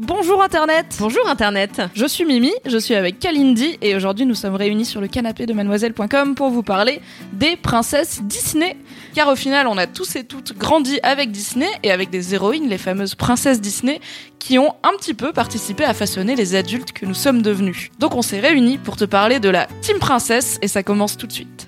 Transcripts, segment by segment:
Bonjour Internet Bonjour Internet Je suis Mimi, je suis avec Kalindi et aujourd'hui nous sommes réunis sur le canapé de mademoiselle.com pour vous parler des princesses Disney. Car au final on a tous et toutes grandi avec Disney et avec des héroïnes, les fameuses princesses Disney, qui ont un petit peu participé à façonner les adultes que nous sommes devenus. Donc on s'est réunis pour te parler de la Team Princesse et ça commence tout de suite.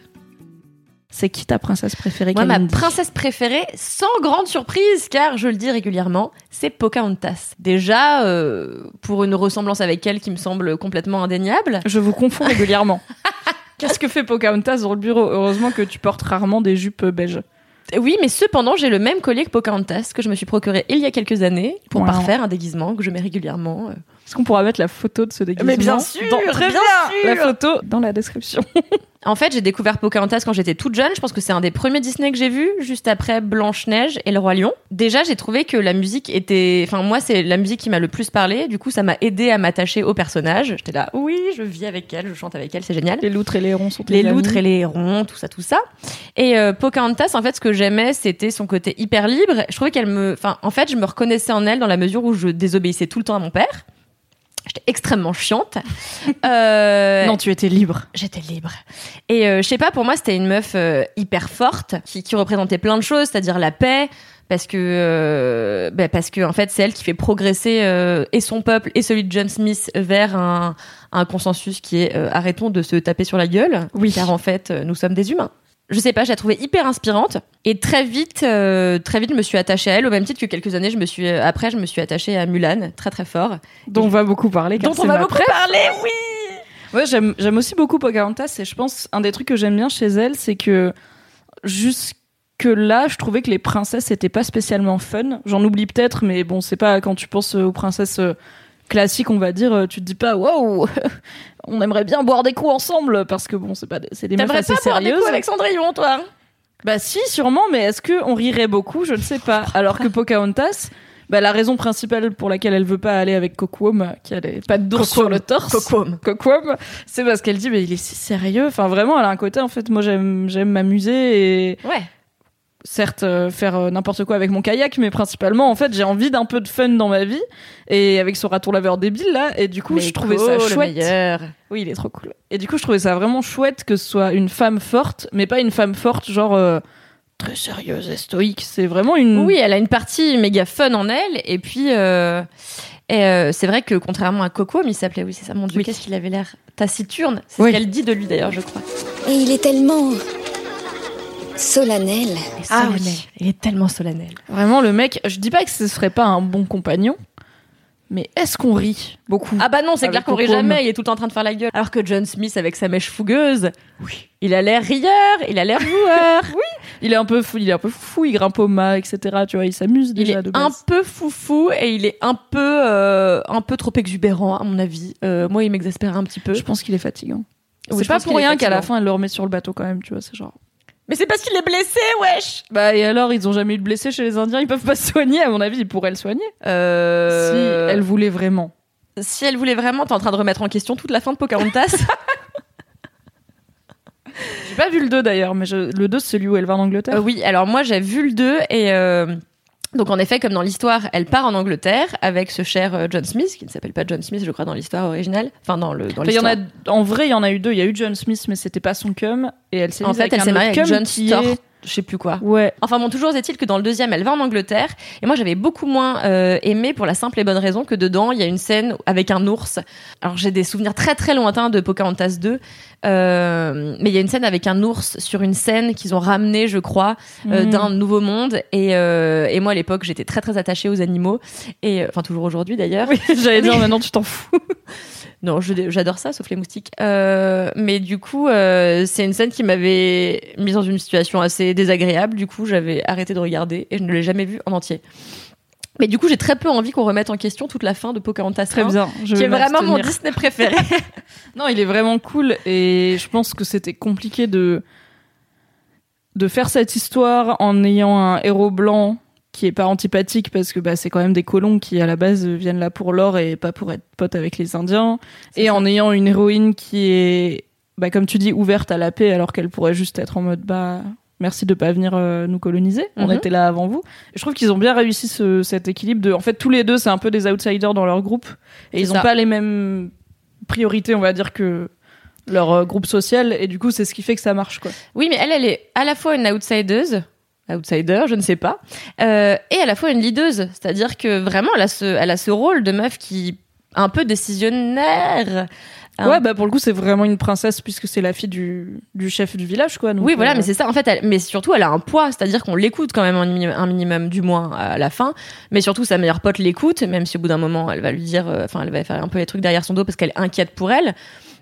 C'est qui ta princesse préférée Moi, ma princesse préférée, sans grande surprise, car je le dis régulièrement, c'est Pocahontas. Déjà, euh, pour une ressemblance avec elle qui me semble complètement indéniable. Je vous confonds régulièrement. Qu'est-ce que fait Pocahontas dans le bureau? Heureusement que tu portes rarement des jupes beiges. Oui, mais cependant, j'ai le même collier que Pocahontas que je me suis procuré il y a quelques années pour Wow. parfaire un déguisement que je mets régulièrement. euh. Est-ce qu'on pourra mettre la photo de ce déguisement Mais bien sûr, dans, très bien La sûr. photo dans la description. En fait, j'ai découvert Pocahontas quand j'étais toute jeune. Je pense que c'est un des premiers Disney que j'ai vu, juste après Blanche-Neige et le Roi Lion. Déjà, j'ai trouvé que la musique était... Enfin, moi, c'est la musique qui m'a le plus parlé. Du coup, ça m'a aidé à m'attacher au personnage. J'étais là, oui, je vis avec elle, je chante avec elle, c'est génial. Les loutres et les hérons sont les loutres amis. et les hérons, tout ça, tout ça. Et euh, Pocahontas, en fait, ce que j'aimais, c'était son côté hyper libre. Je trouvais qu'elle me, enfin, en fait, je me reconnaissais en elle dans la mesure où je désobéissais tout le temps à mon père. J'étais extrêmement chiante. Euh, Non, tu étais libre. J'étais libre. Et euh, je sais pas, pour moi, c'était une meuf euh, hyper forte qui, qui représentait plein de choses, c'est-à-dire la paix. Parce que, euh, bah, parce que en fait, c'est elle qui fait progresser et son peuple et celui de John Smith vers un, un consensus qui est arrêtons de se taper sur la gueule, Oui. car en fait, nous sommes des humains. Je sais pas, je la trouvais hyper inspirante et très vite, euh, très vite, je me suis attachée à elle au même titre que quelques années, je me suis euh, après, je me suis attachée à Mulan, très très fort, Dont on va beaucoup parler. dont on va beaucoup parler, oui. Ouais, j'aime, j'aime aussi beaucoup Pocahontas et je pense un des trucs que j'aime bien chez elle, c'est que jusque là, je trouvais que les princesses étaient pas spécialement fun. J'en oublie peut-être, mais bon, c'est pas quand tu penses aux princesses classiques, on va dire, euh, tu te dis pas waouh, on aimerait bien boire des coups ensemble parce que bon, c'est pas, des- c'est des meufs assez pas boire des sérieuses. coups avec Cendrillon, toi Bah si, sûrement, mais est-ce que on rirait beaucoup? Je ne sais pas. Alors que Pocahontas, bah, la raison principale pour laquelle elle veut pas aller avec Coquom, qui a les pattes d'ours sur le torse. Coquom, c'est parce qu'elle dit mais il est si sérieux. Enfin vraiment, elle a un côté en fait. Moi j'aime j'aime m'amuser et Ouais. Certes euh, faire euh, n'importe quoi avec mon kayak, mais principalement en fait j'ai envie d'un peu de fun dans ma vie et avec son raton laveur débile là. Et du coup Mais je trouvais ça cool, le chouette. meilleur. Oui, il est trop cool. Et du coup, je trouvais ça vraiment chouette que ce soit une femme forte, mais pas une femme forte genre euh, très sérieuse et stoïque. C'est vraiment une. Oui, elle a une partie méga fun en elle. Et puis, euh, et, euh, c'est vrai que contrairement à Coco, mais il s'appelait, oui, c'est ça, mon Dieu, Oui. qu'est-ce qu'il avait l'air taciturne. C'est Oui. ce qu'elle dit de lui d'ailleurs, je crois. Et il est tellement solennel. Ah solennel. oui. Il est tellement solennel. Vraiment, le mec. Je dis pas que ce serait pas un bon compagnon, mais est-ce qu'on rit beaucoup Ah bah non, c'est clair qu'on rit jamais. Il est tout le temps en train de faire la gueule. Alors que John Smith avec sa mèche fougueuse, oui. il a l'air rieur, il a l'air joueur. Il est un peu fou, il est un peu fou, il grimpe au mât, etc. Tu vois, il s'amuse Il déjà est de un peu foufou et il est un peu, euh, un peu trop exubérant à mon avis. Euh, moi, il m'exaspère un petit peu. Je pense qu'il est fatigant. Oui, c'est pas pour rien qu'à la fin elle le remet sur le bateau quand même, tu vois, c'est genre. Mais c'est parce qu'il est blessé, wesh. Bah et alors, ils ont jamais eu de blessé chez les Indiens, ils peuvent pas se soigner, à mon avis, ils pourraient le soigner. Euh... Si elle voulait vraiment. si elle voulait vraiment, t'es en train de remettre en question toute la fin de Pocahontas. J'ai pas vu le 2 d'ailleurs, mais je- le 2 c'est celui où elle va en Angleterre. Euh, oui, alors moi j'ai vu le 2 et euh, donc en effet, comme dans l'histoire, elle part en Angleterre avec ce cher euh, John Smith, qui ne s'appelle pas John Smith, je crois, dans l'histoire originale. Enfin, dans le dans Enfin, il y en l'histoire. a, en vrai, il y en a eu deux. Il y a eu John Smith, mais c'était pas son cum. Et elle s'est En fait, elle s'est mariée autre avec cum John qui Storr, est- je sais plus quoi. Ouais. Enfin bon, toujours est-il que dans le deuxième, elle va en Angleterre. Et moi, j'avais beaucoup moins euh, aimé pour la simple et bonne raison que dedans, il y a une scène avec un ours. Alors, j'ai des souvenirs très très lointains de Pocahontas 2. Euh, mais il y a une scène avec un ours sur une scène qu'ils ont ramené, je crois, euh, Mhm. d'un nouveau monde. Et, euh, et moi, à l'époque, j'étais très très attachée aux animaux. Et enfin, toujours aujourd'hui d'ailleurs. Oui, j'allais dire maintenant tu t'en fous. Non, j'adore ça, sauf les moustiques. Euh, mais du coup, euh, c'est une scène qui m'avait mise dans une situation assez désagréable. Du coup, j'avais arrêté de regarder et je ne l'ai jamais vue en entier. Mais du coup, j'ai très peu envie qu'on remette en question toute la fin de Pocahontas. Très 1, bien. Je Qui est vraiment mon. Disney préféré. Non, il est vraiment cool et je pense que c'était compliqué de de faire cette histoire en ayant un héros blanc qui est pas antipathique parce que bah, c'est quand même des colons qui à la base viennent là pour l'or et pas pour être potes avec les Indiens. Et en ayant une héroïne qui est bah, comme tu dis ouverte à la paix alors qu'elle pourrait juste être en mode bah merci de pas venir euh, nous coloniser. On Mhm. était là avant vous. Et je trouve qu'ils ont bien réussi ce, cet équilibre de en fait tous les deux c'est un peu des outsiders dans leur groupe. Et ils ont ça. pas les mêmes priorités on va dire que leur euh, groupe social. Et du coup c'est ce qui fait que ça marche quoi. Oui, mais elle, elle est à la fois une outsideuse, outsider, je ne sais pas, euh, et à la fois une leaduse. C'est-à-dire que vraiment, elle a ce, elle a ce rôle de meuf qui un peu décisionnaire. Un- ouais bah pour le coup c'est vraiment une princesse puisque c'est la fille du, du chef du village quoi donc, oui, voilà, euh, mais c'est ça. En fait, elle- mais surtout, elle a un poids, c'est-à-dire qu'on l'écoute quand même un minimum, un minimum, du moins à la fin. Mais surtout, sa meilleure pote l'écoute, même si au bout d'un moment, elle va lui dire, euh, enfin, elle va faire un peu les trucs derrière son dos parce qu'elle est inquiète pour elle.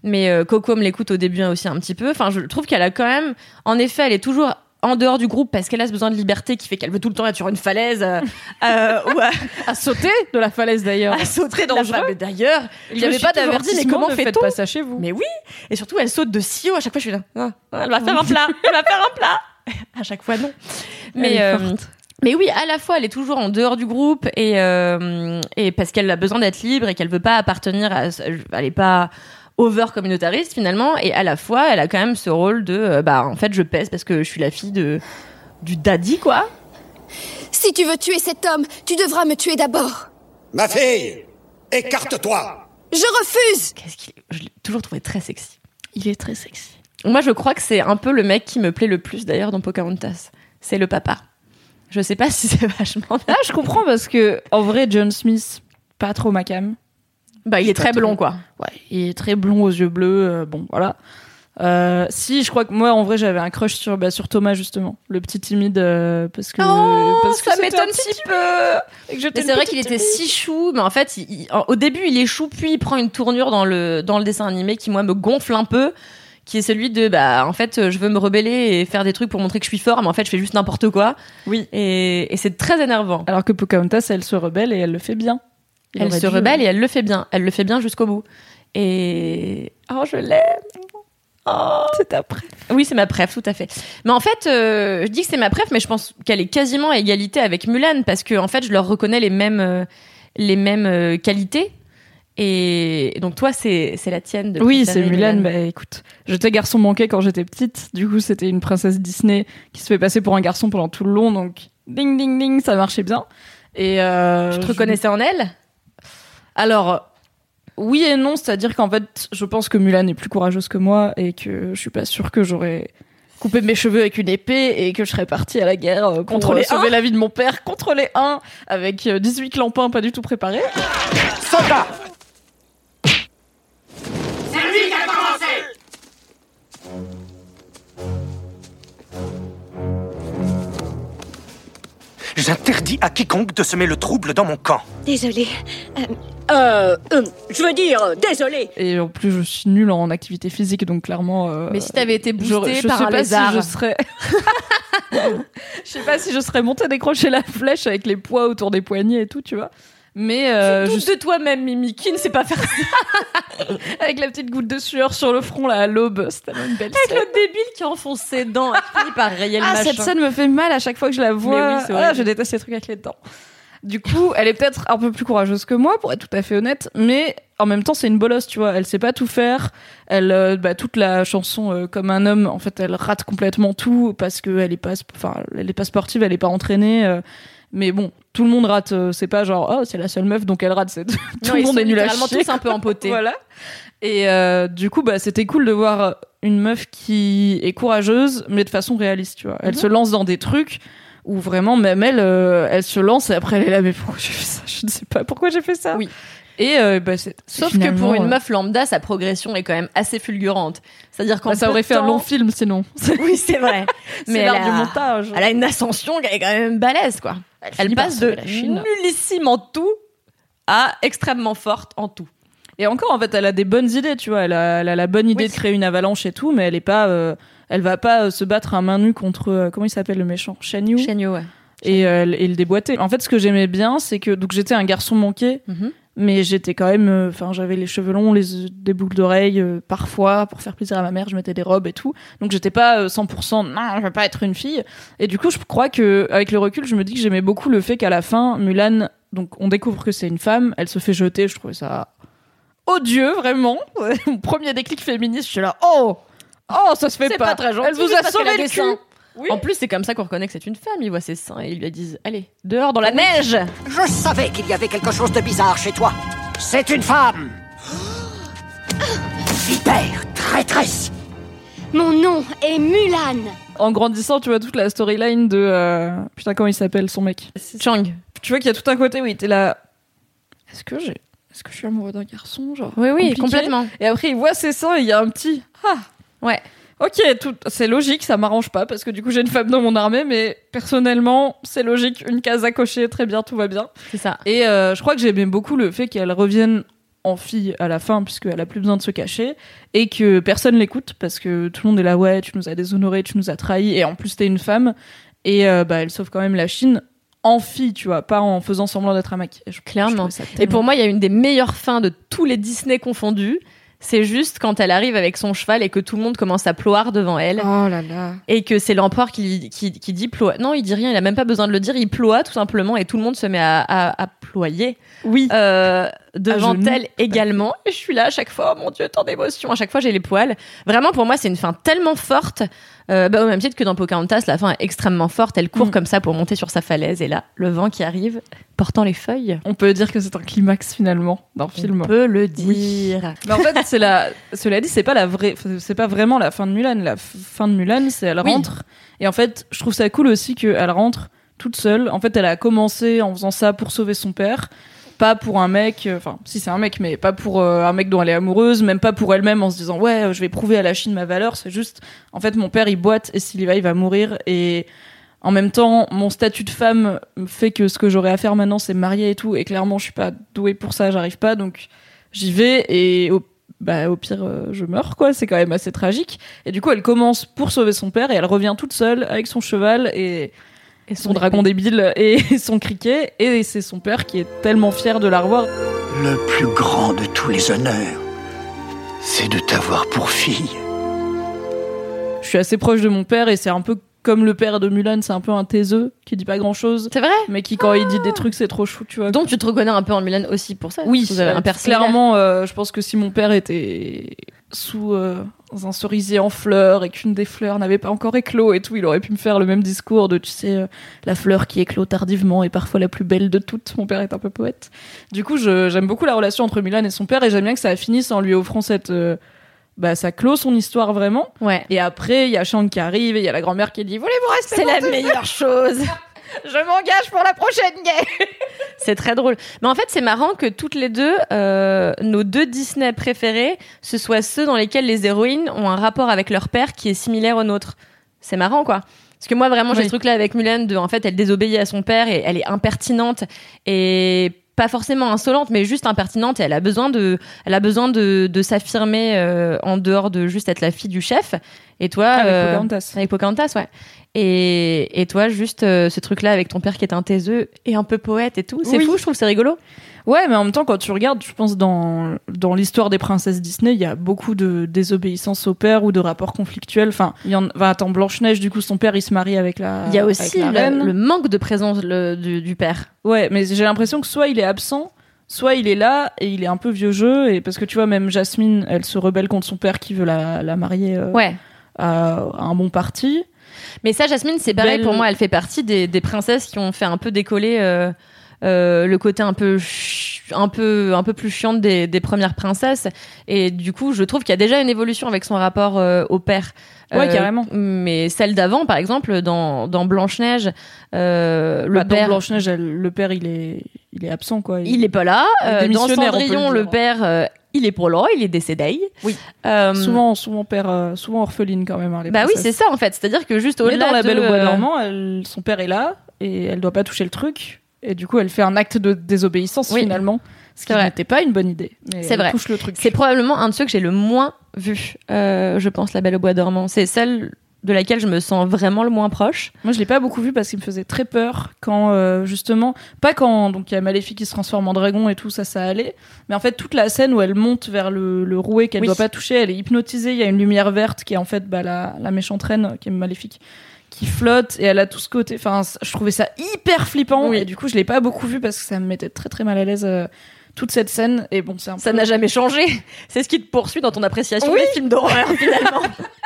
Mais euh, Coco me l'écoute au début aussi un petit peu. Enfin, je trouve qu'elle a quand même, en effet, elle est toujours en dehors du groupe parce qu'elle a ce besoin de liberté qui fait qu'elle veut tout le temps être sur une falaise euh, euh, ou à, à sauter de la falaise d'ailleurs à sauter dangereux. de la falaise. D'ailleurs, il n'y avait pas d'avertissement. Mais comment ne faites fait-on pas ça chez vous mais oui Et surtout, elle saute de si haut. À chaque fois, je suis là. Ah, elle va faire un plat. Elle va faire un plat. À chaque fois, non. Mais, euh, mais oui, à la fois, elle est toujours en dehors du groupe et, euh, et parce qu'elle a besoin d'être libre et qu'elle veut pas appartenir à. Elle est pas over communautariste finalement. Et à la fois, elle a quand même ce rôle de. euh, bah, en fait, je pèse parce que je suis la fille de du daddy, quoi. Si tu veux tuer cet homme, tu devras me tuer d'abord. Ma fille, écarte-toi Je refuse Qu'est-ce qu'il est- Je l'ai toujours trouvé très sexy. il est très sexy Moi, je crois que c'est un peu le mec qui me plaît le plus d'ailleurs dans Pocahontas. C'est le papa. Je sais pas si c'est vachement. ah je comprends parce que en vrai John Smith pas trop ma cam Bah, il est très blond, quoi. Ouais, il est très blond aux yeux bleus. euh, bon, voilà. Euh, si, je crois que moi, en vrai, j'avais un crush sur, bah, sur Thomas justement, le petit timide, euh, parce que parce que ça c'était m'étonne un petit si peu. et que j'étais Mais une c'est vrai petite qu'il était timide. si chou, mais en fait, il- il- en- au début, il est chou, puis il prend une tournure dans le dans le dessin animé qui moi me gonfle un peu, qui est celui de bah en fait, je veux me rebeller et faire des trucs pour montrer que je suis fort, mais en fait, je fais juste n'importe quoi. Oui. Et, et c'est très énervant. Alors que Pocahontas, elle se rebelle et elle le fait bien. Il elle se dû- rebelle et elle le fait bien. Elle le fait bien jusqu'au bout. Et oh, je l'aime. Oh. C'est après. Oui, c'est ma préf, tout à fait. Mais en fait, euh, je dis que c'est ma préf, mais je pense qu'elle est quasiment à égalité avec Mulan parce que en fait, je leur reconnais les mêmes euh, les mêmes euh, qualités. Et donc toi, c'est c'est la tienne. De Oui, c'est préférer, Mulan. Bah écoute, j'étais garçon manqué quand j'étais petite. Du coup, c'était une princesse Disney qui se fait passer pour un garçon pendant tout le long. Donc, ding, ding, ding, ça marchait bien. Et euh, Tu te je- reconnaissais en elle Alors, oui et non, c'est-à-dire qu'en fait, je pense que Mulan est plus courageuse que moi et que je suis pas sûre que j'aurais coupé mes cheveux avec une épée et que je serais partie à la guerre euh, pour Contre euh, les sauver la vie de mon père contre les uns avec euh, 18 clampins pas du tout préparés. Soldat J'interdis à quiconque de semer le trouble dans mon camp. Désolée. Euh, euh, euh, je veux dire, euh, désolée. Et en plus, je suis nulle en activité physique, donc clairement. euh, Mais si t'avais été j'aurais- boostée je par sais un pas lézard. si je serais. je sais pas si je serais montée décrocher la flèche avec les poids autour des poignets et tout, tu vois. Mais euh, Doute juste de toi-même, Mimi, qui ne sait pas faire ça. avec la petite goutte de sueur sur le front là à l'aube, c'était une belle Avec scène. le débile qui enfonce ses dents et qui finit par rayer le Ah, machin. cette scène me fait mal à chaque fois que je la vois. Mais oui, c'est ah, horrible. je déteste ces trucs avec les dents. Du coup, elle est peut-être un peu plus courageuse que moi, pour être tout à fait honnête, mais en même temps, c'est une bolosse, tu vois. Elle sait pas tout faire. Elle, euh, bah, toute la chanson euh, comme un homme, en fait, elle rate complètement tout parce qu'elle est pas, enfin, elle est pas sportive, elle est pas entraînée. euh, mais bon, tout le monde rate. c'est pas genre, oh, c'est la seule meuf, donc elle rate. C'est tout Non, le monde est nul à chier. tous un peu empotés. Voilà. Et du coup, bah, c'était cool de voir une meuf qui est courageuse, mais de façon réaliste, tu vois. Elle Mhm. se lance dans des trucs où vraiment, même elle, euh, elle se lance et après elle est là, mais pourquoi j'ai fait ça? Je ne sais pas pourquoi j'ai fait ça. Oui. Et euh, bah, Sauf que pour une euh, meuf lambda, sa progression est quand même assez fulgurante. C'est-à-dire qu'en bah, ça aurait fait un long film sinon. Oui, c'est vrai. mais elle l'art a- du montage. Elle a une ascension qui est quand même balèze, quoi. Elle, passe de sauver la Chine. nullissime en tout à extrêmement forte en tout. Et encore, en fait, elle a des bonnes idées, tu vois. Elle a, elle a la bonne idée Oui. de créer une avalanche et tout, mais elle est pas, euh, elle va pas euh, se battre à main nue contre, euh, comment il s'appelle le méchant, Shan Yu? Ouais. et, euh, et le déboîter. En fait, ce que j'aimais bien, c'est que donc j'étais un garçon manqué, Mhm. mais j'étais quand même, euh, enfin, j'avais les cheveux longs, les des boucles d'oreilles, euh, parfois pour faire plaisir à ma mère, je mettais des robes et tout. Donc j'étais pas euh, 100% non, je veux pas être une fille. Et du coup, je crois que avec le recul, je me dis que j'aimais beaucoup le fait qu'à la fin, Mulan, donc on découvre que c'est une femme, elle se fait jeter. Je trouvais ça odieux, vraiment. Mon premier déclic féministe, je suis là, oh, oh, ça se fait pas. pas très gentil, Elle vous a sauvé a le cul. seins. Oui. En plus, c'est comme ça qu'on reconnaît que c'est une femme. Ils voient ses seins et ils lui disent Allez, dehors dans la neige Je savais qu'il y avait quelque chose de bizarre chez toi. C'est une femme. Vipère, traîtresse. Mon nom est Mulan. En grandissant, tu vois toute la storyline de euh, putain comment il s'appelle son mec? Chang. Tu vois qu'il y a tout un côté où il était là. Est-ce que j'ai, est-ce que je suis amoureux d'un garçon, genre Oui, oui, compliqué. complètement. Et après il voit ses seins et il y a un petit. Ah. Ouais. Ok, tout, c'est logique, ça m'arrange pas parce que du coup j'ai une femme dans mon armée, mais personnellement c'est logique, une case à cocher, très bien, tout va bien. C'est ça. Et euh, je crois que j'aimais beaucoup le fait qu'elle revienne en fille à la fin, puisqu'elle a plus besoin de se cacher, et que personne l'écoute, parce que tout le monde est là, ouais, tu nous as déshonoré, tu nous as trahis, et en plus t'es une femme, et euh, bah, elle sauve quand même la Chine en fille, tu vois, pas en faisant semblant d'être un mec. Je- Clairement. je Et pour moi, il y a une des meilleures fins de tous les Disney confondus. C'est juste quand elle arrive avec son cheval et que tout le monde commence à ploir devant elle. Oh là là. Et que c'est l'empereur qui, qui, qui dit ploie. Non, il dit rien, il a même pas besoin de le dire, il ploie tout simplement et tout le monde se met à, à, à ployer Oui. euh, devant elle également. Et je suis là à chaque fois, oh mon dieu, tant d'émotions. À chaque fois, j'ai les poils. Vraiment, pour moi, c'est une fin tellement forte. Euh, bah, au même titre que dans Pocahontas, la fin est extrêmement forte. Elle court Mm. comme ça pour monter sur sa falaise. Et là, le vent qui arrive, portant les feuilles. On peut dire que c'est un climax finalement d'un film. On peut le dire. Mais en fait, c'est la. Cela dit, c'est pas la vraie. C'est pas vraiment la fin de Mulan. La fin de Mulan, c'est elle Oui. rentre. Et en fait, je trouve ça cool aussi qu'elle rentre toute seule. En fait, elle a commencé en faisant ça pour sauver son père, pas pour un mec. euh, Enfin, si c'est un mec, mais pas pour euh, un mec dont elle est amoureuse, même pas pour elle-même en se disant ouais, euh, je vais prouver à la Chine ma valeur. C'est juste, en fait, mon père il boite et s'il y va, il va mourir. Et en même temps, mon statut de femme fait que ce que j'aurais à faire maintenant, c'est marier et tout. Et clairement, je suis pas douée pour ça, j'arrive pas. Donc, j'y vais et au, bah, au pire, je meurs, quoi. C'est quand même assez tragique. Et du coup, elle commence pour sauver son père et elle revient toute seule avec son cheval et, Et son dragon débile et son criquet. Et c'est son père qui est tellement fier de la revoir. Le plus grand de tous les honneurs, c'est de t'avoir pour fille. Je suis assez proche de mon père et c'est un peu comme le père de Mulan, c'est un peu un taiseux qui dit pas grand chose. C'est vrai Mais qui, quand il dit des trucs, c'est trop chou, tu vois. Donc tu te reconnais un peu en Mulan aussi pour ça Oui, Vous avez un père clairement, euh, je pense que si mon père était sous euh, un cerisier en fleurs et qu'une des fleurs n'avait pas encore éclos et tout, il aurait pu me faire le même discours de, tu sais, euh, la fleur qui éclot tardivement est parfois la plus belle de toutes. Mon père est un peu poète. Du coup, j'aime beaucoup la relation entre Mulan et son père et j'aime bien que ça finisse en lui offrant cette... euh, bah, ça clôt son histoire vraiment. Ouais. Et après, il y a Shang qui arrive et il y a la grand-mère qui dit Voulez-vous rester C'est la meilleure chose. Je m'engage pour la prochaine guerre C'est très drôle. Mais en fait, c'est marrant que toutes les deux, euh, nos deux Disney préférés, ce soient ceux dans lesquels les héroïnes ont un rapport avec leur père qui est similaire au nôtre. C'est marrant, quoi. Parce que moi, vraiment, j'ai Oui. ce truc-là avec Mulan de, en fait, elle désobéit à son père et elle est impertinente et pas forcément insolente, mais juste impertinente et elle a besoin de, elle a besoin de, de s'affirmer euh, en dehors de juste être la fille du chef. Et toi, Avec euh, Pocahontas. avec Pocahontas, ouais. Et, et toi, juste euh, ce truc-là avec ton père qui est un taiseux et un peu poète et tout. C'est Oui. fou, je trouve, c'est rigolo. Ouais, mais en même temps, quand tu regardes, je pense dans, dans l'histoire des princesses Disney, il y a beaucoup de désobéissance au père ou de rapports conflictuels. Enfin, il y en va attends Blanche-Neige, du coup, son père, il se marie avec la Il y a aussi reine. le, le manque de présence le- du, du père. Ouais, mais j'ai l'impression que soit il est absent, soit il est là et il est un peu vieux jeu. Et parce que tu vois, même Jasmine, elle se rebelle contre son père qui veut la, la marier euh, Ouais. À, à un bon parti. Mais ça, Jasmine, c'est pareil Belle- pour moi. Elle fait partie des, des princesses qui ont fait un peu décoller euh, euh, le côté un peu, un peu, un peu plus chiante des, des premières princesses. Et du coup, je trouve qu'il y a déjà une évolution avec son rapport euh, au père. Ouais, carrément. Mais celle d'avant, par exemple, dans, dans Blanche Neige, euh, le Bah, dans père. Blanche-Neige, elle- le père, il est, il est absent, quoi. Il est pas là. Il est Euh, dans le Cendrillon, le, dire. père, euh, il est pas là, il est décédé. Oui. Euh, souvent, souvent père, euh, souvent orpheline quand même. hein, les Bah oui, c'est ça en fait. C'est-à-dire que juste au-delà dans La de, Belle au Bois euh, dormant, elle- son père est là et elle doit pas toucher le truc. Et du coup, elle fait un acte de désobéissance Oui. finalement, ce qui n'était pas une bonne idée. C'est vrai. touche le truc. C'est probablement un de ceux que j'ai le moins vu, euh, je pense, La Belle au Bois dormant. C'est celle de laquelle je me sens vraiment le moins proche. Moi, je l'ai pas beaucoup vu parce qu'il me faisait très peur quand, euh, justement, pas quand donc il y a Maléfique qui se transforme en dragon et tout ça, ça allait. Mais en fait, toute la scène où elle monte vers le, le rouet qu'elle Oui. doit pas toucher, elle est hypnotisée. Il y a une lumière verte qui est en fait bah, la, la méchante reine qui est Maléfique qui flotte et elle a tout ce côté. Enfin, je trouvais ça hyper flippant Oui. et du coup, je l'ai pas beaucoup vu parce que ça me mettait très très mal à l'aise. euh, toute cette scène et bon c'est un Ça peu- n'a jamais changé. C'est ce qui te poursuit dans ton appréciation Oui. des films d'horreur finalement.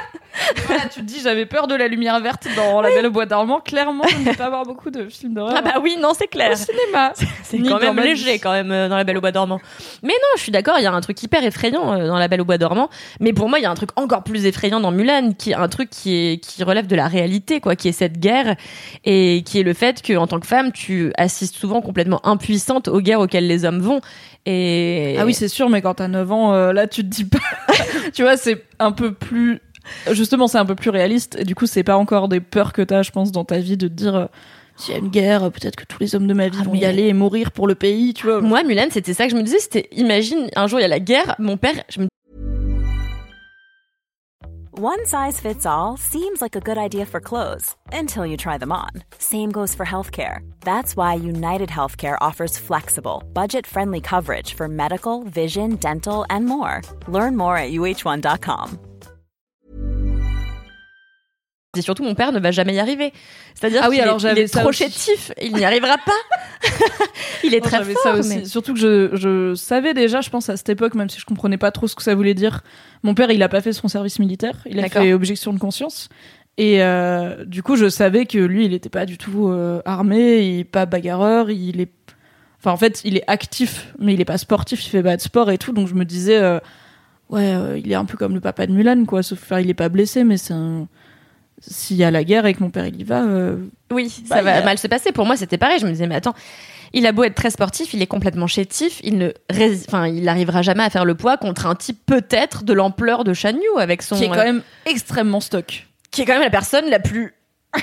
Voilà, tu te dis j'avais peur de la lumière verte dans La Belle au bois dormant clairement je ne vais pas avoir beaucoup de films d'horreur ah bah oui, non, c'est clair. au cinéma C'est quand même léger quand même euh, dans La Belle au Bois dormant. Mais non, je suis d'accord, il y a un truc hyper effrayant euh, dans La Belle au Bois dormant. Mais pour moi, il y a un truc encore plus effrayant dans Mulan, qui est un truc qui est qui relève de la réalité, quoi, qui est cette guerre et qui est le fait que en tant que femme, tu assistes souvent complètement impuissante aux guerres auxquelles les hommes vont. Et Ah oui, c'est sûr, mais quand t'as 9 ans, euh, là, tu te dis pas. tu vois, c'est un peu plus. Justement, c'est un peu plus réaliste. Et du coup, c'est pas encore des peurs que t'as, je pense, dans ta vie de te dire. euh, S'il y a une guerre, peut-être que tous les hommes de ma vie Ah, vont mais- y aller et mourir pour le pays, tu vois. moi, Mulan, c'était ça que je me disais. C'était, imagine, un jour il y a la guerre, mon père, je me One size fits all seems like a good idea for clothes until you try them on. Same goes for healthcare. That's why United Healthcare offers flexible, budget friendly coverage for medical, vision, dental, and more. Learn more at uh1.com. Et surtout, mon père ne va jamais y arriver. C'est-à-dire Ah oui, qu'il alors est, il est trop aussi. chétif, il n'y arrivera pas. il est très fort, ça aussi. mais- Surtout que je, je savais déjà, je pense, à cette époque, même si je comprenais pas trop ce que ça voulait dire. Mon père, il a pas fait son service militaire. Il a fait objection de conscience. Et euh, du coup, je savais que lui, il était pas du tout euh, armé, il est pas bagarreur, il est. Enfin, en fait, il est actif, mais il est pas sportif, il fait pas de sport et tout. Donc, je me disais, euh, ouais, il est un peu comme le papa de Mulan, quoi. Sauf que, enfin, il est pas blessé, mais c'est un. S'il y a la guerre et que mon père il y va, euh, Oui, Bah, ça va a- mal se passer. Pour moi, c'était pareil. Je me disais, mais attends, il a beau être très sportif, il est complètement chétif, il ne, enfin, il n'arrivera jamais à faire le poids contre un type peut-être de l'ampleur de Shan Yu avec son, qui est quand même extrêmement stock. qui est quand même la personne la plus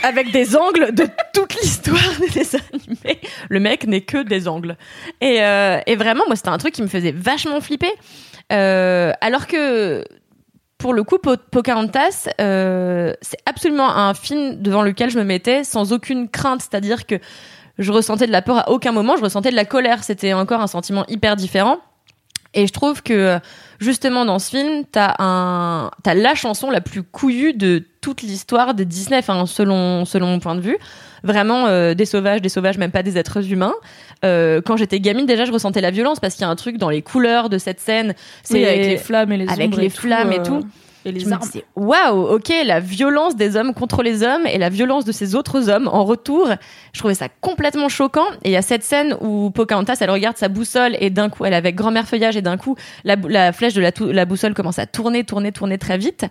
avec des angles de toute l'histoire des dessins animés. Le mec n'est que des angles. Et, euh, et vraiment, moi, c'était un truc qui me faisait vachement flipper. Euh, alors que, pour le coup, Po- Pocahontas, euh, c'est absolument un film devant lequel je me mettais sans aucune crainte. C'est-à-dire que je ressentais de la peur à aucun moment, je ressentais de la colère. C'était encore un sentiment hyper différent. Et je trouve que justement dans ce film, t'as un, la chanson la plus couillue de toute l'histoire de Disney, selon mon point de vue. Vraiment euh, des sauvages, des sauvages, même pas des êtres humains. Euh, quand j'étais gamine, déjà, je ressentais la violence parce qu'il y a un truc dans les couleurs de cette scène. C'est avec les flammes et les avec les et tout, flammes et euh, tout. et les me armes. waouh, ok, la violence des hommes contre les hommes et la violence de ces autres hommes en retour, je trouvais ça complètement choquant. Et il y a cette scène où Pocahontas, elle regarde sa boussole et d'un coup, elle est avec grand-mère feuillage et d'un coup, la, flèche de la boussole commence à tourner, tourner, tourner très vite.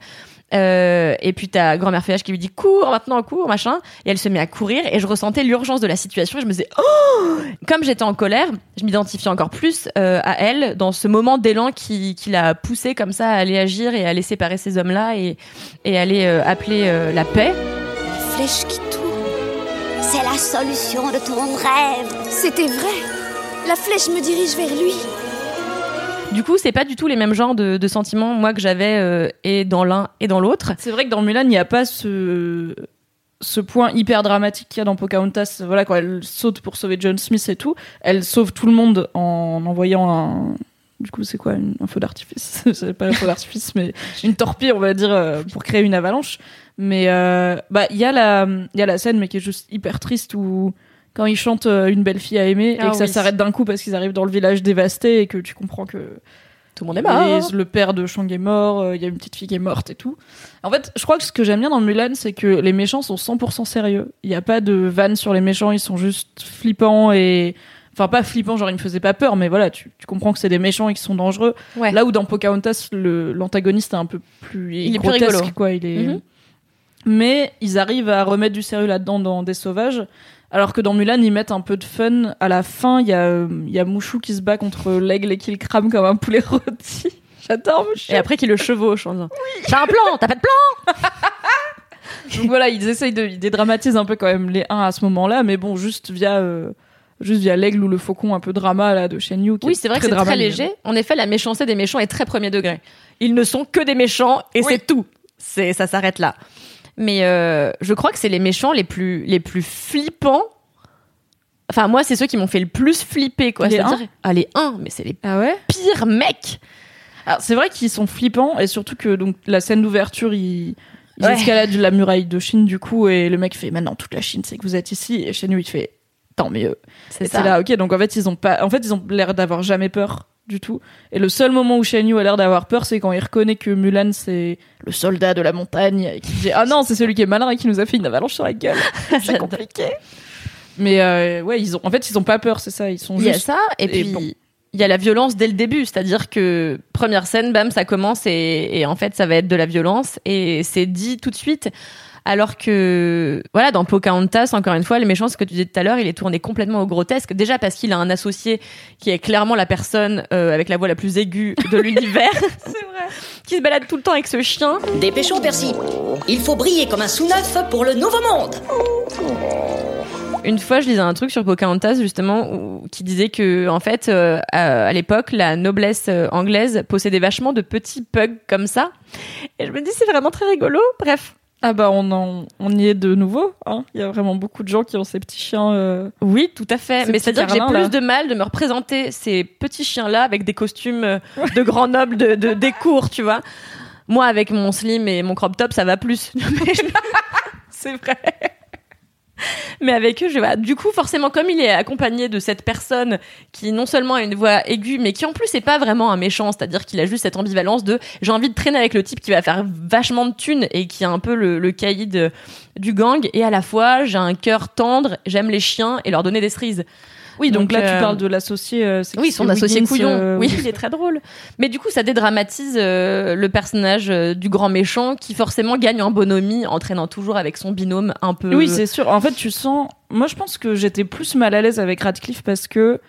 Euh, et puis t'as grand-mère feuillage qui lui dit cours maintenant, cours, machin. Et elle se met à courir et je ressentais l'urgence de la situation et je me disais, oh Comme j'étais en colère, je m'identifiais encore plus euh, à elle dans ce moment d'élan qui, qui l'a poussée comme ça à aller agir et à aller séparer ces hommes-là et, et aller euh, appeler euh, la paix. Flèche qui tourne. C'est la solution de ton rêve. C'était vrai. La flèche me dirige vers lui. Du coup, c'est pas du tout les mêmes genres de, sentiments, moi, que j'avais euh, et dans l'un et dans l'autre. C'est vrai que dans Mulan, il n'y a pas ce ce point hyper dramatique qu'il y a dans Pocahontas. Voilà, quand elle saute pour sauver John Smith et tout, elle sauve tout le monde en envoyant un. Du coup, c'est quoi un feu d'artifice? C'est pas un feu d'artifice, mais une torpille, on va dire, euh, pour créer une avalanche. Mais euh, bah, il y a la, il y a la scène, mais qui est juste hyper triste où quand ils chantent euh, une belle fille à aimer et Ah que ça oui. s'arrête d'un coup parce qu'ils arrivent dans le village dévasté et que tu comprends que Tout le monde est mort. le père de Shang est mort, euh, il y a une petite fille qui est morte et tout. En fait, je crois que ce que j'aime bien dans Mulan, c'est que les méchants sont 100% sérieux. Il n'y a pas de vanne sur les méchants, ils sont juste flippants et... Enfin, pas flippants, genre ils me faisaient pas peur, mais voilà, tu, tu comprends que c'est des méchants et qui sont dangereux. Ouais. Là où dans Pocahontas, l'antagoniste est un peu plus... Il est plus grotesque, rigolo. quoi. Il est... Mhm. Mais ils arrivent à remettre du sérieux là-dedans dans Des Sauvages. Alors que dans Mulan, ils mettent un peu de fun. À la fin, il y a, euh, y a Mouchou qui se bat contre l'aigle et qui le crame comme un poulet rôti. J'adore Mouchou. Et après qu'il le chevauche en disant T'as un plan, t'as pas de plan Donc voilà, ils essayent de, ils dédramatisent un peu quand même les uns à ce moment-là, mais bon, juste via, euh, juste via l'aigle ou le faucon un peu drama là de Shen Yu. qui Oui, est c'est vrai que c'est très léger. En effet, la méchanceté des méchants est très premier degré. Ils ne sont que des méchants et Oui. c'est tout. C'est ça s'arrête là. Mais euh, je crois que c'est les méchants les plus les plus flippants. Enfin moi c'est ceux qui m'ont fait le plus flipper quoi. Les C'est-à-dire- ah les 1 mais c'est les Ah ouais? pires mecs. Alors, c'est vrai qu'ils sont flippants et surtout que donc la scène d'ouverture, ils, ils Ouais. escaladent la muraille de Chine du coup et le mec fait maintenant toute la Chine c'est que vous êtes ici et Shen Yu il fait tant mieux. C'est Et c'est là ok donc en fait ils ont pas en fait ils ont l'air d'avoir jamais peur du tout et le seul moment où Shen Yu a l'air d'avoir peur c'est quand il reconnaît que Mulan c'est le soldat de la montagne et qu'il dit ah non c'est celui qui est malin et qui nous a fait une avalanche sur la gueule. c'est compliqué. Mais euh, ouais ils ont en fait ils ont pas peur c'est ça ils sont Il y a juste ça et, et puis bon. il y a la violence dès le début, c'est-à-dire que première scène, bam, ça commence et, et en fait ça va être de la violence et c'est dit tout de suite. Alors que, voilà, dans Pocahontas, encore une fois, le méchant, ce que tu disais tout à l'heure, il est tourné complètement au grotesque. Déjà parce qu'il a un associé qui est clairement la personne euh, avec la voix la plus aiguë de l'univers. C'est vrai. Qui se balade tout le temps avec ce chien. Dépêchons, Percy. Il faut briller comme un sous-neuf pour le nouveau monde. Une fois, je lisais un truc sur Pocahontas justement où- qui disait que en fait, euh, à, à l'époque, la noblesse euh, anglaise possédait vachement de petits pugs comme ça. Et je me dis, c'est vraiment très rigolo. Bref. Ah bah on en, on y est de nouveau. hein. Il y a vraiment beaucoup de gens qui ont ces petits chiens. euh, Oui, tout à fait. Ces Mais c'est-à-dire que j'ai plus de mal de me représenter ces petits chiens-là avec des costumes euh, de grands nobles de, de- des cours, tu vois. Moi, avec mon slim et mon crop top, ça va plus. C'est vrai. Mais avec eux, je vois. Du coup, forcément, comme il est accompagné de cette personne qui non seulement a une voix aiguë, mais qui en plus n'est pas vraiment un méchant, c'est-à-dire qu'il a juste cette ambivalence de j'ai envie de traîner avec le type qui va faire vachement de thunes et qui est un peu le, le caïd du gang, et à la fois j'ai un cœur tendre, j'aime les chiens et leur donner des cerises. Oui, donc, Donc, là euh, tu parles de l'associé. euh, c'est Oui, son c'est associé couillon. euh, oui, il est très drôle. Mais du coup, ça dédramatise euh, le personnage euh, du grand méchant qui forcément gagne en bonhomie en traînant toujours avec son binôme un peu. Oui, c'est sûr. En fait, tu sens. Moi, je pense que j'étais plus mal à l'aise avec Radcliffe parce que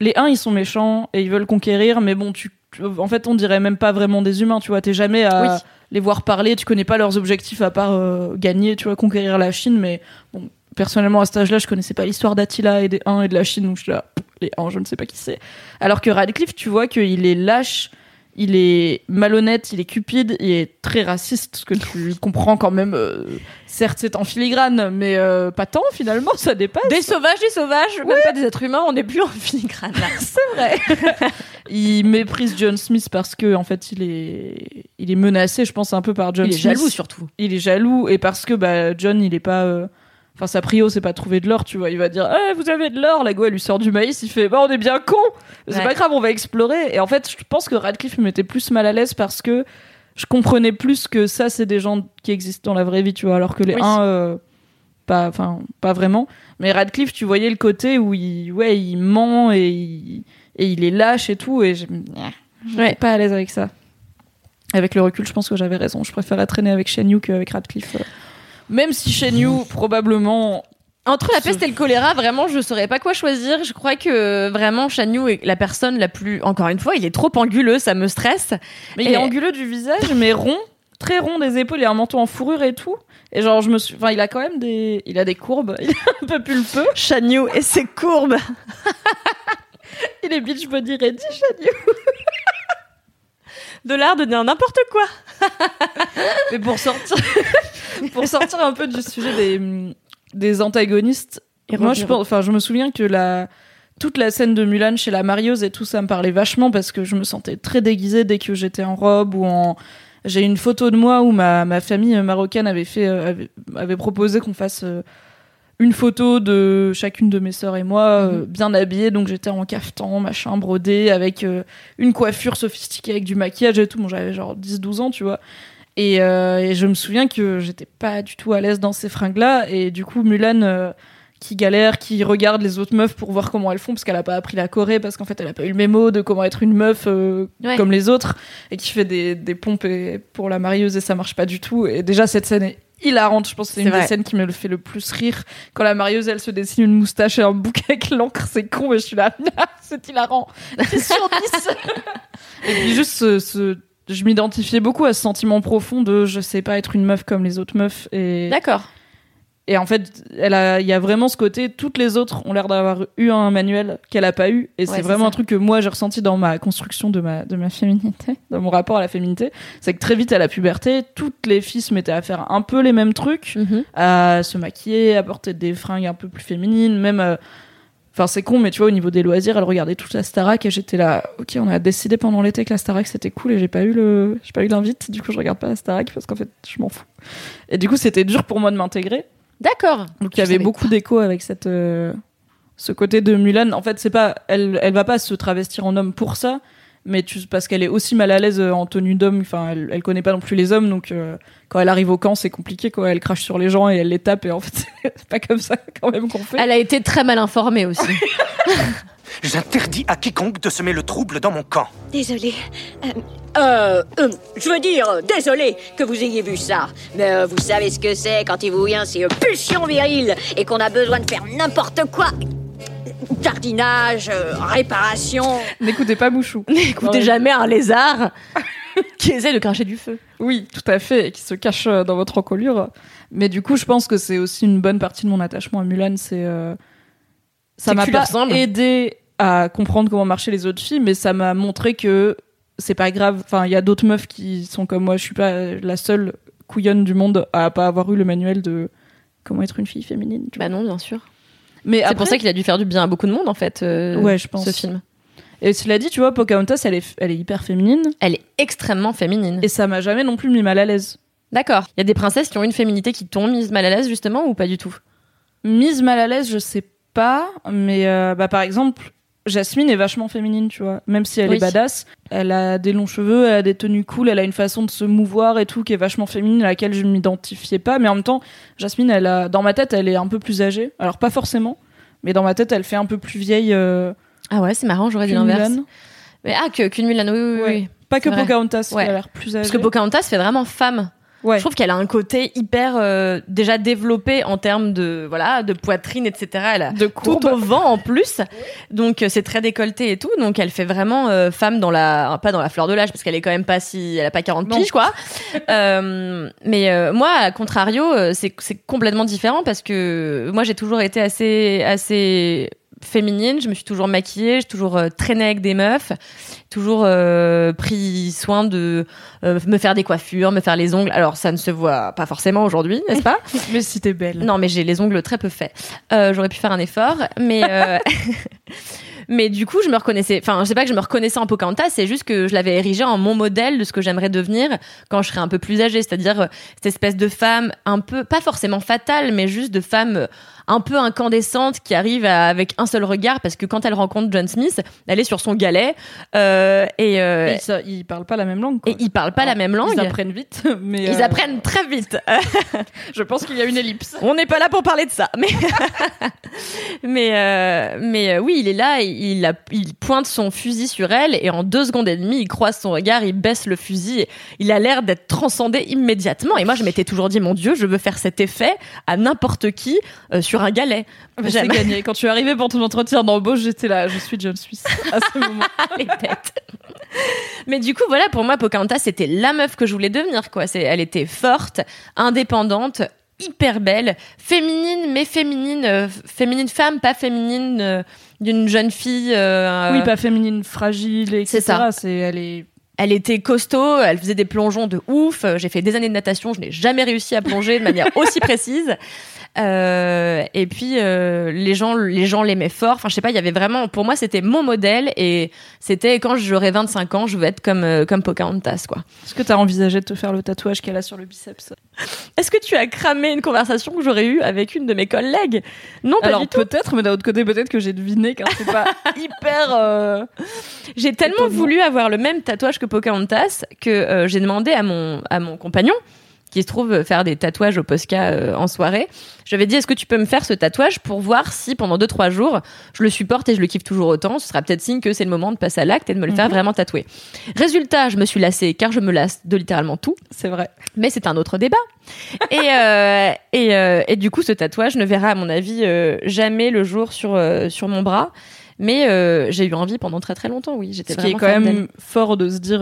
les uns, ils sont méchants et ils veulent conquérir, mais bon, tu. tu- En fait, on dirait même pas vraiment des humains, tu vois. T'es jamais à Oui. les voir parler, tu connais pas leurs objectifs à part euh, gagner, tu vois, conquérir la Chine, mais bon, personnellement, à cet âge-là, je connaissais pas l'histoire d'Attila et des Huns et de la Chine, donc je suis là, les Huns, je ne sais pas qui c'est. Alors que Radcliffe, tu vois qu'il est lâche, il est malhonnête, il est cupide, il est très raciste, ce que tu comprends quand même. euh, certes, c'est en filigrane, mais euh, pas tant finalement, ça dépasse. Des sauvages, des sauvages, même pas des êtres humains, on n'est plus en filigrane là. C'est vrai. il méprise John Smith parce que en fait, il est, il est menacé, je pense un peu par John Il est Smith. jaloux surtout. Il est jaloux et parce que bah John, il est pas. euh, Enfin, sa prio, c'est pas trouver de l'or, tu vois. Il va dire, Eh, vous avez de l'or. La go, elle lui sort du maïs. Il fait, bah, on est bien con. C'est Ouais. pas grave, on va explorer. Et en fait, je pense que Radcliffe me mettait plus mal à l'aise parce que je comprenais plus que ça, c'est des gens qui existent dans la vraie vie, tu vois. Alors que les Oui. uns, euh, pas, enfin, pas vraiment. Mais Radcliffe, tu voyais le côté où il, ouais, il ment et il, et il est lâche et tout. Et je j'étais Ouais. pas à l'aise avec ça. Avec le recul, je pense que j'avais raison. Je préférais traîner avec Shen Yu qu'avec Radcliffe. euh. Même si Shen Yu, probablement. Entre la peste et le choléra, vraiment, je saurais pas quoi choisir. Je crois que vraiment, Shanyu est la personne la plus. Encore une fois, il est trop anguleux, ça me stresse. Mais il Et- est anguleux du visage, mais rond, très rond des épaules. Il a un manteau en fourrure et tout. Et genre, je me suis. Enfin, il a quand même des. Il a des courbes. Il est un peu pulpeux. Shanyu et ses courbes. Il est beach body ready, Shen Yu. De l'art de dire n'importe quoi. Mais pour sortir, pour sortir un peu du sujet des, des antagonistes, Et moi je revenir- pense, enfin je me souviens que la toute la scène de Mulan chez la marieuse et tout ça me parlait vachement parce que je me sentais très déguisée dès que j'étais en robe ou en j'ai une photo de moi où ma, ma famille marocaine avait fait euh, avait, avait proposé qu'on fasse euh, une photo de chacune de mes sœurs et moi euh, bien habillées donc j'étais en caftan machin brodé avec euh, une coiffure sophistiquée avec du maquillage et tout bon j'avais genre 10 12 ans tu vois et, euh, et je me souviens que j'étais pas du tout à l'aise dans ces fringues-là. Et du coup, Mulan, qui galère, qui regarde les autres meufs pour voir comment elles font, parce qu'elle a pas appris la Corée, parce qu'en fait, elle a pas eu le mémo de comment être une meuf euh, Ouais. comme les autres, et qui fait des, des pompes et- pour la marieuse et ça marche pas du tout. Et déjà, cette scène est hilarante. Je pense que c'est une des scènes qui me le fait le plus rire. Quand la marieuse, elle se dessine une moustache et un bouquet avec l'encre, c'est con, mais je suis là, c'est hilarant. C'est sur 10. Et puis juste ce, ce- je m'identifiais beaucoup à ce sentiment profond de je sais pas être une meuf comme les autres meufs et D'accord. Et en fait, elle a, il y a vraiment ce côté. Toutes les autres ont l'air d'avoir eu un manuel qu'elle a pas eu, et c'est c'est vraiment ça. un truc que moi j'ai ressenti dans ma construction de ma de ma féminité, dans mon rapport à la féminité. C'est que très vite à la puberté, toutes les filles se mettaient à faire un peu les mêmes trucs, Mhm. à se maquiller, à porter des fringues un peu plus féminines, même. euh, Enfin, c'est con, mais tu vois, au niveau des loisirs, elle regardait toute la Starac et j'étais là, ok, on a décidé pendant l'été que la Starac c'était cool et j'ai pas eu le, j'ai pas eu l'invite, du coup je regarde pas la Starac parce qu'en fait je m'en fous. Et du coup c'était dur pour moi de m'intégrer. D'accord. Donc il y avait beaucoup d'écho avec cette, euh, ce côté de Mulan. En fait, c'est pas, elle, elle va pas se travestir en homme pour ça, mais tu, parce qu'elle est aussi mal à l'aise euh, en tenue d'homme. Enfin, elle, elle connaît pas non plus les hommes, donc euh, quand elle arrive au camp, c'est compliqué. Quoi, elle crache sur les gens et elle les tape. Et en fait, c'est pas comme ça quand même qu'on fait. Elle a été très mal informée aussi. J'interdis à quiconque de semer le trouble dans mon camp. Désolée. Euh, euh, euh, je veux dire, euh, désolé que vous ayez vu ça. Mais euh, vous savez ce que c'est quand il vous vient ces pulsions viriles et qu'on a besoin de faire n'importe quoi. Jardinage, euh, réparation. N'écoutez pas Bouchou. N'écoutez jamais un lézard qui essaie de cracher du feu. Oui, tout à fait, et qui se cache dans votre encolure. Mais du coup, je pense que c'est aussi une bonne partie de mon attachement à Mulan. C'est euh, ça C'est m'a pas aidé à comprendre comment marchaient les autres filles, mais ça m'a montré que c'est pas grave. Enfin, il y a d'autres meufs qui sont comme moi. Je suis pas la seule couillonne du monde à pas avoir eu le manuel de comment être une fille féminine. Bah non, bien sûr. Mais C'est pour ça qu'il a dû faire du bien à beaucoup de monde en fait. euh, Ouais, je pense. Ce film. et cela dit, tu vois, Pocahontas, elle est, elle est hyper féminine, Elle est extrêmement féminine. et ça m'a jamais non plus mis mal à l'aise. D'accord. Il y a des princesses qui ont une féminité qui t'ont mise mal à l'aise justement ou pas du tout? Mise mal à l'aise, je sais pas, mais euh, bah, par exemple, Jasmine est vachement féminine, tu vois. Même si elle Oui. est badass, elle a des longs cheveux, elle a des tenues cool, elle a une façon de se mouvoir et tout qui est vachement féminine, à laquelle je ne m'identifiais pas. Mais en même temps, Jasmine, elle a, dans ma tête, elle est un peu plus âgée. Alors pas forcément, mais dans ma tête, elle fait un peu plus vieille. Euh, Ah ouais, c'est marrant, j'aurais dit l'inverse. Mais ah que qu'une Mulan, oui oui, oui, Ouais. Pas que vrai. Pocahontas, Ouais. elle a l'air plus âgée. Parce que Pocahontas fait vraiment femme. Ouais. Je trouve qu'elle a un côté hyper euh, déjà développé en termes de voilà de poitrine etc. Elle a de tout au vent en plus, donc euh, c'est très décolleté et tout. Donc elle fait vraiment euh, femme dans la pas dans la fleur de l'âge parce qu'elle est quand même pas si elle a pas 40 Non. piges quoi. Euh, mais euh, moi à contrario c'est c'est complètement différent parce que moi j'ai toujours été assez assez féminine, je me suis toujours maquillée, j'ai toujours euh, traîné avec des meufs, toujours euh, pris soin de euh, me faire des coiffures, me faire les ongles. Alors ça ne se voit pas forcément aujourd'hui, n'est-ce pas? Mais si t'es belle. Non, mais j'ai les ongles très peu faits. Euh, J'aurais pu faire un effort, mais mais du coup, je me reconnaissais. Enfin, je sais pas que je me reconnaissais en Pocahontas, c'est juste que je l'avais érigé en mon modèle de ce que j'aimerais devenir quand je serai un peu plus âgée, c'est-à-dire cette espèce de femme un peu, pas forcément fatale, mais juste de femme un peu incandescente qui arrive à- avec un seul regard, parce que quand elle rencontre John Smith, elle est sur son galet euh, et, euh, Et ça, ils parlent pas la même langue. Quoi. et ils parlent pas la même langue. Ils apprennent vite, mais Ils euh, apprennent très vite. Je pense qu'il y a une ellipse. On n'est pas là pour parler de ça, mais mais mais oui, il est là, il, a- il pointe son fusil sur elle et en deux secondes et demie, il croise son regard, il baisse le fusil, et il a l'air d'être transcendé immédiatement. Et moi, je m'étais toujours dit, mon Dieu, je veux faire cet effet à n'importe qui euh, sur un galet. Bah, c'est J'aime gagné. Quand tu es arrivé pour ton entretien d'embauche, j'étais là, je suis John Suisse à ce moment. les. Mais du coup, voilà, pour moi, Pocahontas, c'était la meuf que je voulais devenir, quoi. C'est, elle était forte, indépendante, hyper belle, féminine, mais féminine, euh, féminine femme, pas féminine euh, d'une jeune fille. euh, Oui, pas féminine, fragile, etc. C'est ça. C'est, elle est. Elle était costaud, elle faisait des plongeons de ouf. J'ai fait des années de natation, je n'ai jamais réussi à plonger de manière aussi précise. Euh, et puis euh, les gens, les gens l'aimaient fort. Enfin, je sais pas, il y avait vraiment, pour moi, c'était mon modèle et c'était quand j'aurai 25 ans, je veux être comme euh, comme Pocahontas, quoi. Est-ce que t'as envisagé de te faire le tatouage qu'elle a sur le biceps? Est-ce que tu as cramé une conversation que j'aurais eue avec une de mes collègues? Non, pas Alors du tout. peut-être, mais d'un autre côté, peut-être que j'ai deviné car c'est pas hyper. euh, J'ai tellement voulu avoir le même tatouage que Pocahontas que euh, j'ai demandé à mon, à mon compagnon, qui se trouve faire des tatouages au Posca euh, en soirée. Je lui ai dit, est-ce que tu peux me faire ce tatouage pour voir si pendant 2-3 jours, je le supporte et je le kiffe toujours autant? Ce sera peut-être signe que c'est le moment de passer à l'acte et de me le faire Mhm. vraiment tatouer. Résultat, je me suis lassée car je me lasse de littéralement tout. C'est vrai. Mais c'est un autre débat. et, euh, et, euh, et du coup, ce tatouage ne verra, à mon avis, euh, jamais le jour sur, euh, sur mon bras. Mais euh, j'ai eu envie pendant très très longtemps, oui. J'étais Ce qui est quand même fort de se dire.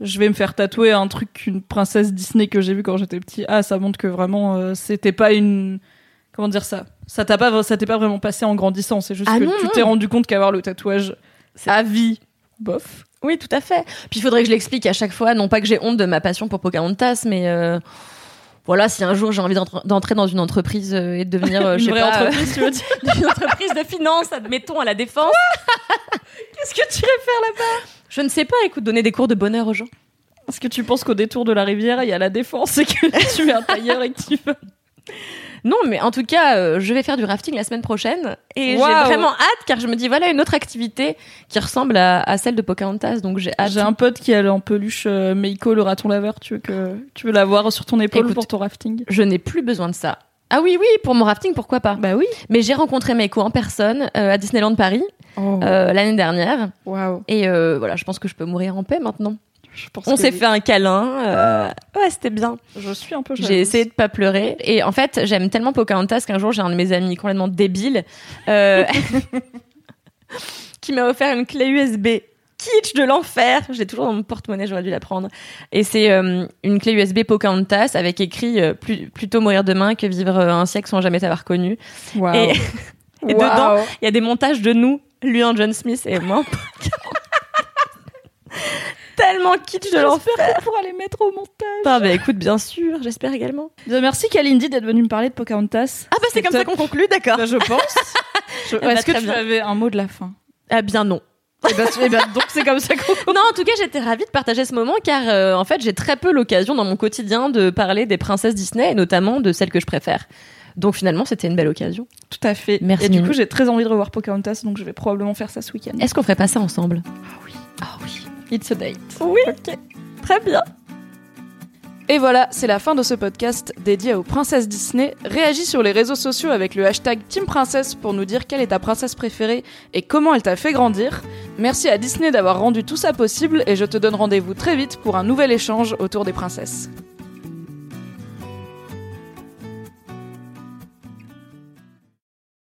Je vais me faire tatouer un truc qu'une princesse Disney que j'ai vu quand j'étais petit. Ah, ça montre que vraiment euh, c'était pas une comment dire ça? Ça t'a pas ça t'est pas vraiment passé en grandissant, c'est juste Ah que non, tu non. t'es rendu compte qu'avoir le tatouage à vie bof. Oui, tout à fait. Puis il faudrait que je l'explique à chaque fois, non pas que j'ai honte de ma passion pour Pocahontas, mais euh, voilà, si un jour j'ai envie d'entre- d'entrer dans une entreprise euh, et de devenir, euh, je Une sais vraie pas, entreprise, tu veux dire? une entreprise de finance, admettons à la défense. Qu'est-ce que tu irais faire là-bas? Je ne sais pas, écoute, donner des cours de bonheur aux gens. Est-ce que tu penses qu'au détour de la rivière, il y a la défense et que tu es un tailleur et que tu veux Non, mais en tout cas, euh, je vais faire du rafting la semaine prochaine et j'ai vraiment hâte car je me dis voilà une autre activité qui ressemble à, à celle de Pocahontas, donc j'ai hâte. J'ai un pote qui a en peluche euh, Meiko le raton laveur, tu veux que tu veux l'avoir sur ton épaule Écoute, pour ton rafting? Je n'ai plus besoin de ça. Ah oui, oui, pour mon rafting, pourquoi pas Bah oui. Mais j'ai rencontré Meiko en personne euh, à Disneyland Paris Oh. euh, l'année dernière. Et euh, voilà, je pense que je peux mourir en paix maintenant. Je pense On s'est oui. fait un câlin. euh, Ouais, c'était bien. Je suis un peu. J'ai essayé de pas pleurer. Et en fait, j'aime tellement Pocahontas qu'un jour, j'ai un de mes amis complètement débile qui m'a offert une clé USB kitsch de l'enfer. J'ai toujours dans mon porte-monnaie, j'aurais dû la prendre. Et c'est euh, une clé USB Pocahontas avec écrit euh, plus, plutôt mourir demain que vivre euh, un siècle sans jamais t'avoir connu. Et, dedans, il y a des montages de nous, lui en John Smith et moi en Tellement kitsch de l'enfer. J'espère pourra les mettre au montage. Ah bah écoute, bien sûr, j'espère également. Merci Kalindi d'être venue me parler de Pocahontas. Ah bah c'est comme ça qu'on conclut, d'accord. Bah, je pense. Je- bah, Est-ce que tu bien. avais un mot de la fin Ah bien non. Eh ben, eh ben, donc c'est comme ça qu'on. Non, en tout cas, j'étais ravie de partager ce moment car euh, en fait, j'ai très peu l'occasion dans mon quotidien de parler des princesses Disney et notamment de celles que je préfère. Donc finalement, c'était une belle occasion. Tout à fait. Merci, Et du coup, j'ai très envie de revoir Pocahontas, donc je vais probablement faire ça ce week-end. Est-ce qu'on ferait pas ça ensemble? Ah oui. It's a date. Oui. Très bien. Et voilà, c'est la fin de ce podcast dédié aux princesses Disney. Réagis sur les réseaux sociaux avec le hashtag Team Princesse pour nous dire quelle est ta princesse préférée et comment elle t'a fait grandir. Merci à Disney d'avoir rendu tout ça possible et je te donne rendez-vous très vite pour un nouvel échange autour des princesses.